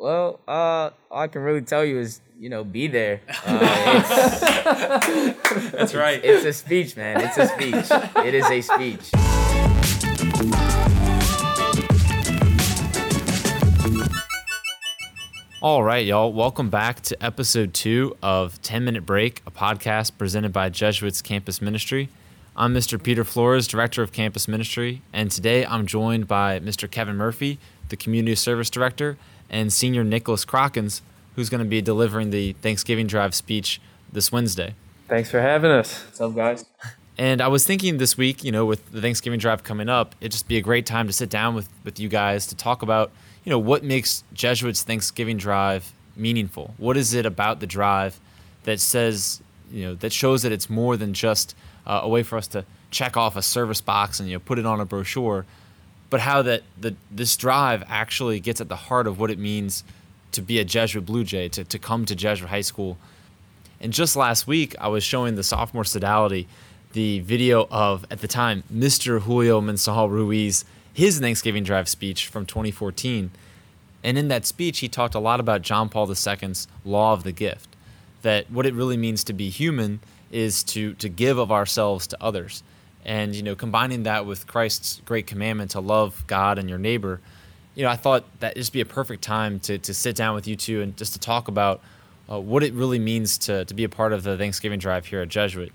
Well, uh, all I can really tell you is, you know, be there. Uh, That's right. it's a speech, man. It's a speech. It is a speech. All right, y'all. Welcome back to episode two of 10 Minute Break, a podcast presented by Jesuits Campus Ministry. I'm Mr. Peter Flores, Director of Campus Ministry, and today I'm joined by Mr. Kevin Murphy, the Community Service Director, and Senior Nicholas Crockens, who's going to be delivering the Thanksgiving Drive speech this Wednesday. Thanks for having us. What's up, guys? And I was thinking this week, you know, with the Thanksgiving drive coming up, it'd just be a great time to sit down with, with you guys to talk about, you know, what makes Jesuits Thanksgiving drive meaningful. What is it about the drive that says, you know, that shows that it's more than just uh, a way for us to check off a service box and you know put it on a brochure, but how that the this drive actually gets at the heart of what it means to be a Jesuit Blue Jay, to, to come to Jesuit High School. And just last week, I was showing the sophomore sodality the video of, at the time, Mr. Julio Mensahal Ruiz, his Thanksgiving Drive speech from 2014. And in that speech, he talked a lot about John Paul II's law of the gift, that what it really means to be human is to, to give of ourselves to others. And, you know, combining that with Christ's great commandment to love God and your neighbor, you know, I thought that just be a perfect time to, to sit down with you two and just to talk about uh, what it really means to, to be a part of the Thanksgiving drive here at Jesuit.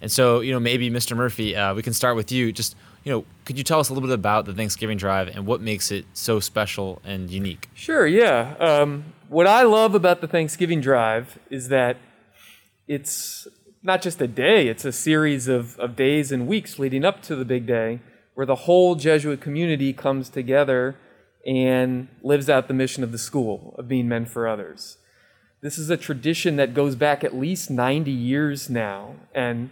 And so, you know, maybe Mr. Murphy, uh, we can start with you. Just, you know, could you tell us a little bit about the Thanksgiving drive and what makes it so special and unique? Sure, yeah. Um, what I love about the Thanksgiving Drive is that it's not just a day, it's a series of, of days and weeks leading up to the big day where the whole Jesuit community comes together and lives out the mission of the school of being men for others. This is a tradition that goes back at least 90 years now. And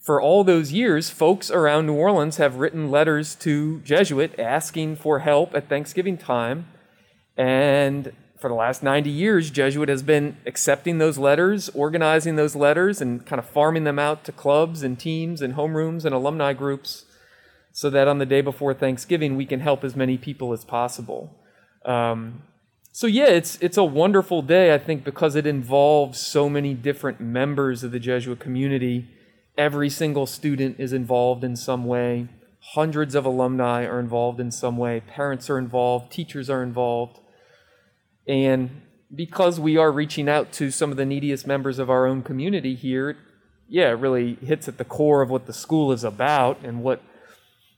for all those years, folks around New Orleans have written letters to Jesuit asking for help at Thanksgiving time. And for the last 90 years, Jesuit has been accepting those letters, organizing those letters, and kind of farming them out to clubs and teams and homerooms and alumni groups so that on the day before Thanksgiving, we can help as many people as possible. Um, so yeah, it's it's a wonderful day, I think, because it involves so many different members of the Jesuit community. Every single student is involved in some way. Hundreds of alumni are involved in some way. Parents are involved. Teachers are involved. And because we are reaching out to some of the neediest members of our own community here, yeah, it really hits at the core of what the school is about and what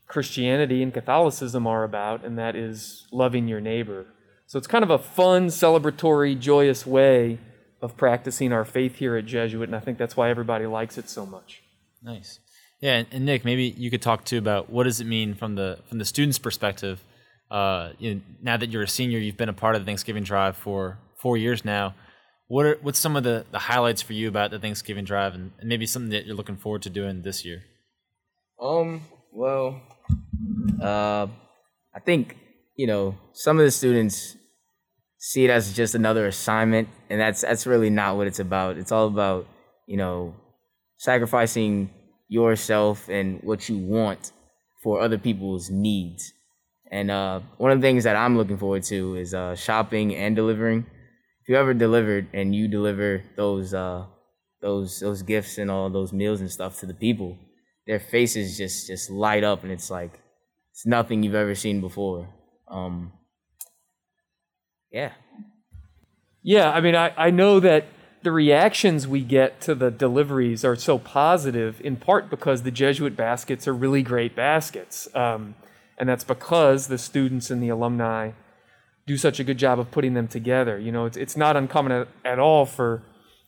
Christianity and Catholicism are about, and that is loving your neighbor. So it's kind of a fun, celebratory, joyous way of practicing our faith here at Jesuit, and I think that's why everybody likes it so much. Nice. Yeah, and, Nick, maybe you could talk too about what does it mean from the from the student's perspective. Uh, you know, now that you're a senior, you've been a part of the Thanksgiving Drive for four years now. What are what's some of the, the highlights for you about the Thanksgiving Drive, and, and maybe something that you're looking forward to doing this year? Um, well, uh, I think, you know, some of the students see it as just another assignment, and that's that's really not what it's about. It's all about, you know, sacrificing yourself and what you want for other people's needs. And uh, one of the things that I'm looking forward to is uh, shopping and delivering. If you ever delivered and you deliver those uh, those those gifts and all those meals and stuff to the people, their faces just just light up, and it's like it's nothing you've ever seen before. Um, yeah. Yeah, I mean, I, I know that the reactions we get to the deliveries are so positive, in part because the Jesuit baskets are really great baskets. Um, and that's because the students and the alumni do such a good job of putting them together. You know, it's, it's not uncommon at, at all for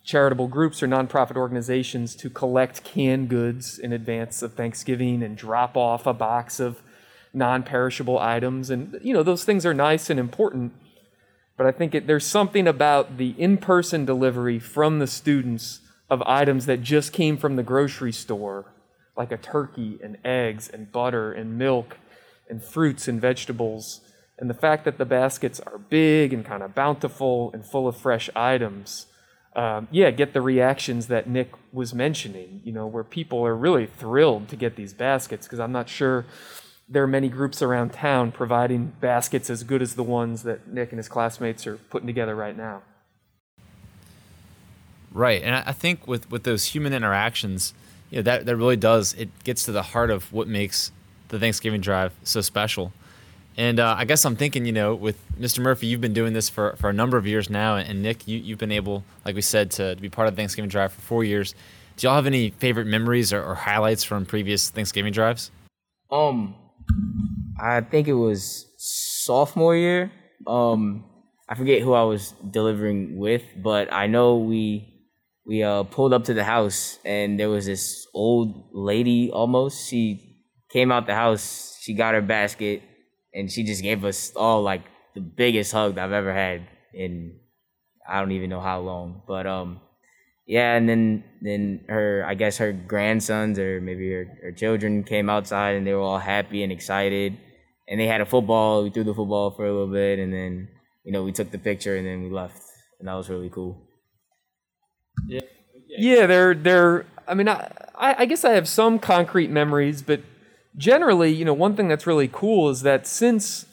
charitable groups or nonprofit organizations to collect canned goods in advance of Thanksgiving and drop off a box of non perishable items. And, you know, those things are nice and important. But I think it, there's something about the in person delivery from the students of items that just came from the grocery store, like a turkey and eggs and butter and milk and fruits and vegetables. And the fact that the baskets are big and kind of bountiful and full of fresh items. Um, yeah, get the reactions that Nick was mentioning, you know, where people are really thrilled to get these baskets because I'm not sure there are many groups around town providing baskets as good as the ones that Nick and his classmates are putting together right now. Right, and I think with with those human interactions, you know, that that really does it gets to the heart of what makes the Thanksgiving drive so special. And uh, I guess I'm thinking, you know, with Mr. Murphy, you've been doing this for, for a number of years now, and Nick, you, you've been able, like we said, to, to be part of the Thanksgiving drive for four years. Do y'all have any favorite memories or, or highlights from previous Thanksgiving drives? Um, I think it was sophomore year. Um, I forget who I was delivering with, but I know we we uh pulled up to the house and there was this old lady almost. She came out the house. She got her basket and she just gave us all like the biggest hug I've ever had in I don't even know how long. But um yeah, and then then her I guess her grandsons or maybe her, her children came outside and they were all happy and excited. And they had a football, we threw the football for a little bit and then, you know, we took the picture and then we left. And that was really cool. Yeah. Yeah, they're they're I mean I I guess I have some concrete memories, but generally, you know, one thing that's really cool is that since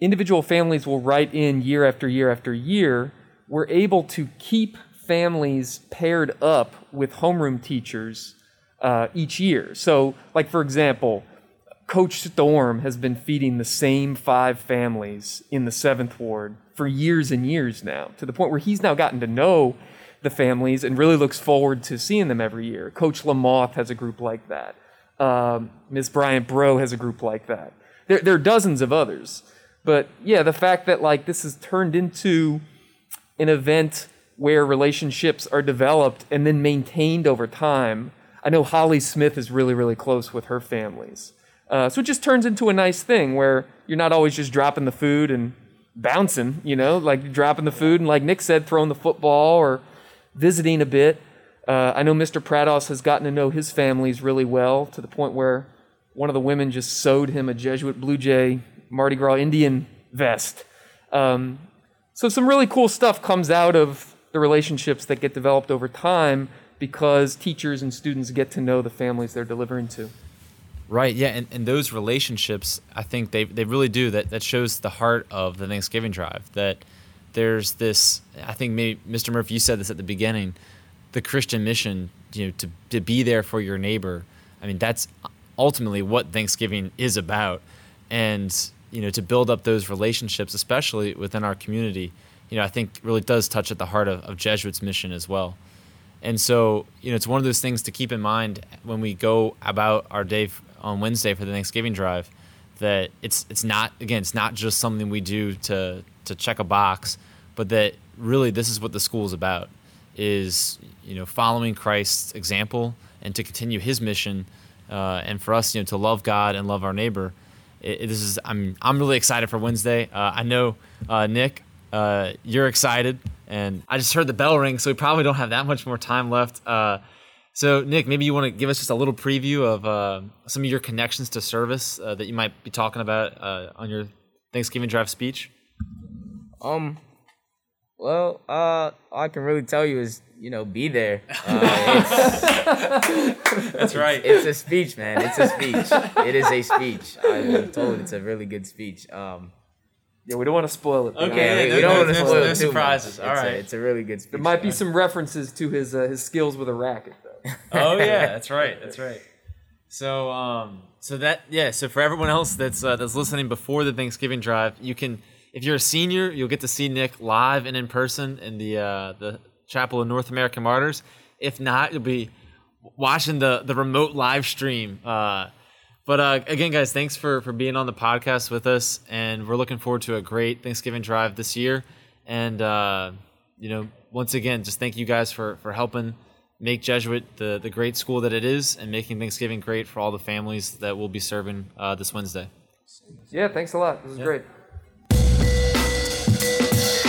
individual families will write in year after year after year, we're able to keep families paired up with homeroom teachers uh, each year. So, like for example, Coach Storm has been feeding the same five families in the seventh ward for years and years now, to the point where he's now gotten to know the families and really looks forward to seeing them every year. Coach Lamoth has a group like that. Um, Ms. Bryant Bro has a group like that. There, there are dozens of others. But yeah, the fact that like this has turned into an event where relationships are developed and then maintained over time. I know Holly Smith is really, really close with her families. Uh, so it just turns into a nice thing where you're not always just dropping the food and bouncing, you know, like dropping the food and, like Nick said, throwing the football or visiting a bit. Uh, I know Mr. Prados has gotten to know his families really well to the point where one of the women just sewed him a Jesuit Blue Jay Mardi Gras Indian vest. Um, so some really cool stuff comes out of the relationships that get developed over time because teachers and students get to know the families they're delivering to. Right, yeah, and, and those relationships, I think they, they really do. That, that shows the heart of the Thanksgiving drive. That there's this, I think maybe Mr. Murphy, you said this at the beginning, the Christian mission, you know, to, to be there for your neighbor. I mean, that's ultimately what Thanksgiving is about. And, you know, to build up those relationships, especially within our community, you know, I think really does touch at the heart of, of Jesuits' mission as well. And so, you know, it's one of those things to keep in mind when we go about our day on Wednesday for the Thanksgiving drive that it's it's not again, it's not just something we do to to check a box, but that really this is what the school is about is you know following Christ's example and to continue His mission, uh, and for us you know to love God and love our neighbor. It, it, this is I'm I'm really excited for Wednesday. Uh, I know uh, Nick, uh, you're excited, and I just heard the bell ring, so we probably don't have that much more time left. Uh, so Nick, maybe you want to give us just a little preview of uh, some of your connections to service that you might be talking about on your Thanksgiving drive speech. Um, well, uh, all I can really tell you is, you know, be there. Uh, That's right. It's, it's, a speech, man. It's a speech. It is a speech. I'm told it's a really good speech. Um, yeah, we don't want to spoil it. Okay, yeah, we, we don't want to spoil no, it too surprises. Much. All right, it's a, it's a really good speech. There might be some references to his uh, his skills with a racket, though. oh yeah, that's right. That's right. So, um, so that yeah. So for everyone else that's uh, that's listening before the Thanksgiving drive, you can if you're a senior, you'll get to see Nick live and in person in the uh, the Chapel of North American Martyrs. If not, you'll be watching the the remote live stream. Uh, but uh, again, guys, thanks for for being on the podcast with us, and we're looking forward to a great Thanksgiving drive this year. And uh, you know, once again, just thank you guys for for helping make Jesuit the the great school that it is, and making Thanksgiving great for all the families that we'll be serving uh, this Wednesday. Yeah, thanks a lot. This is yeah. great. Yeah.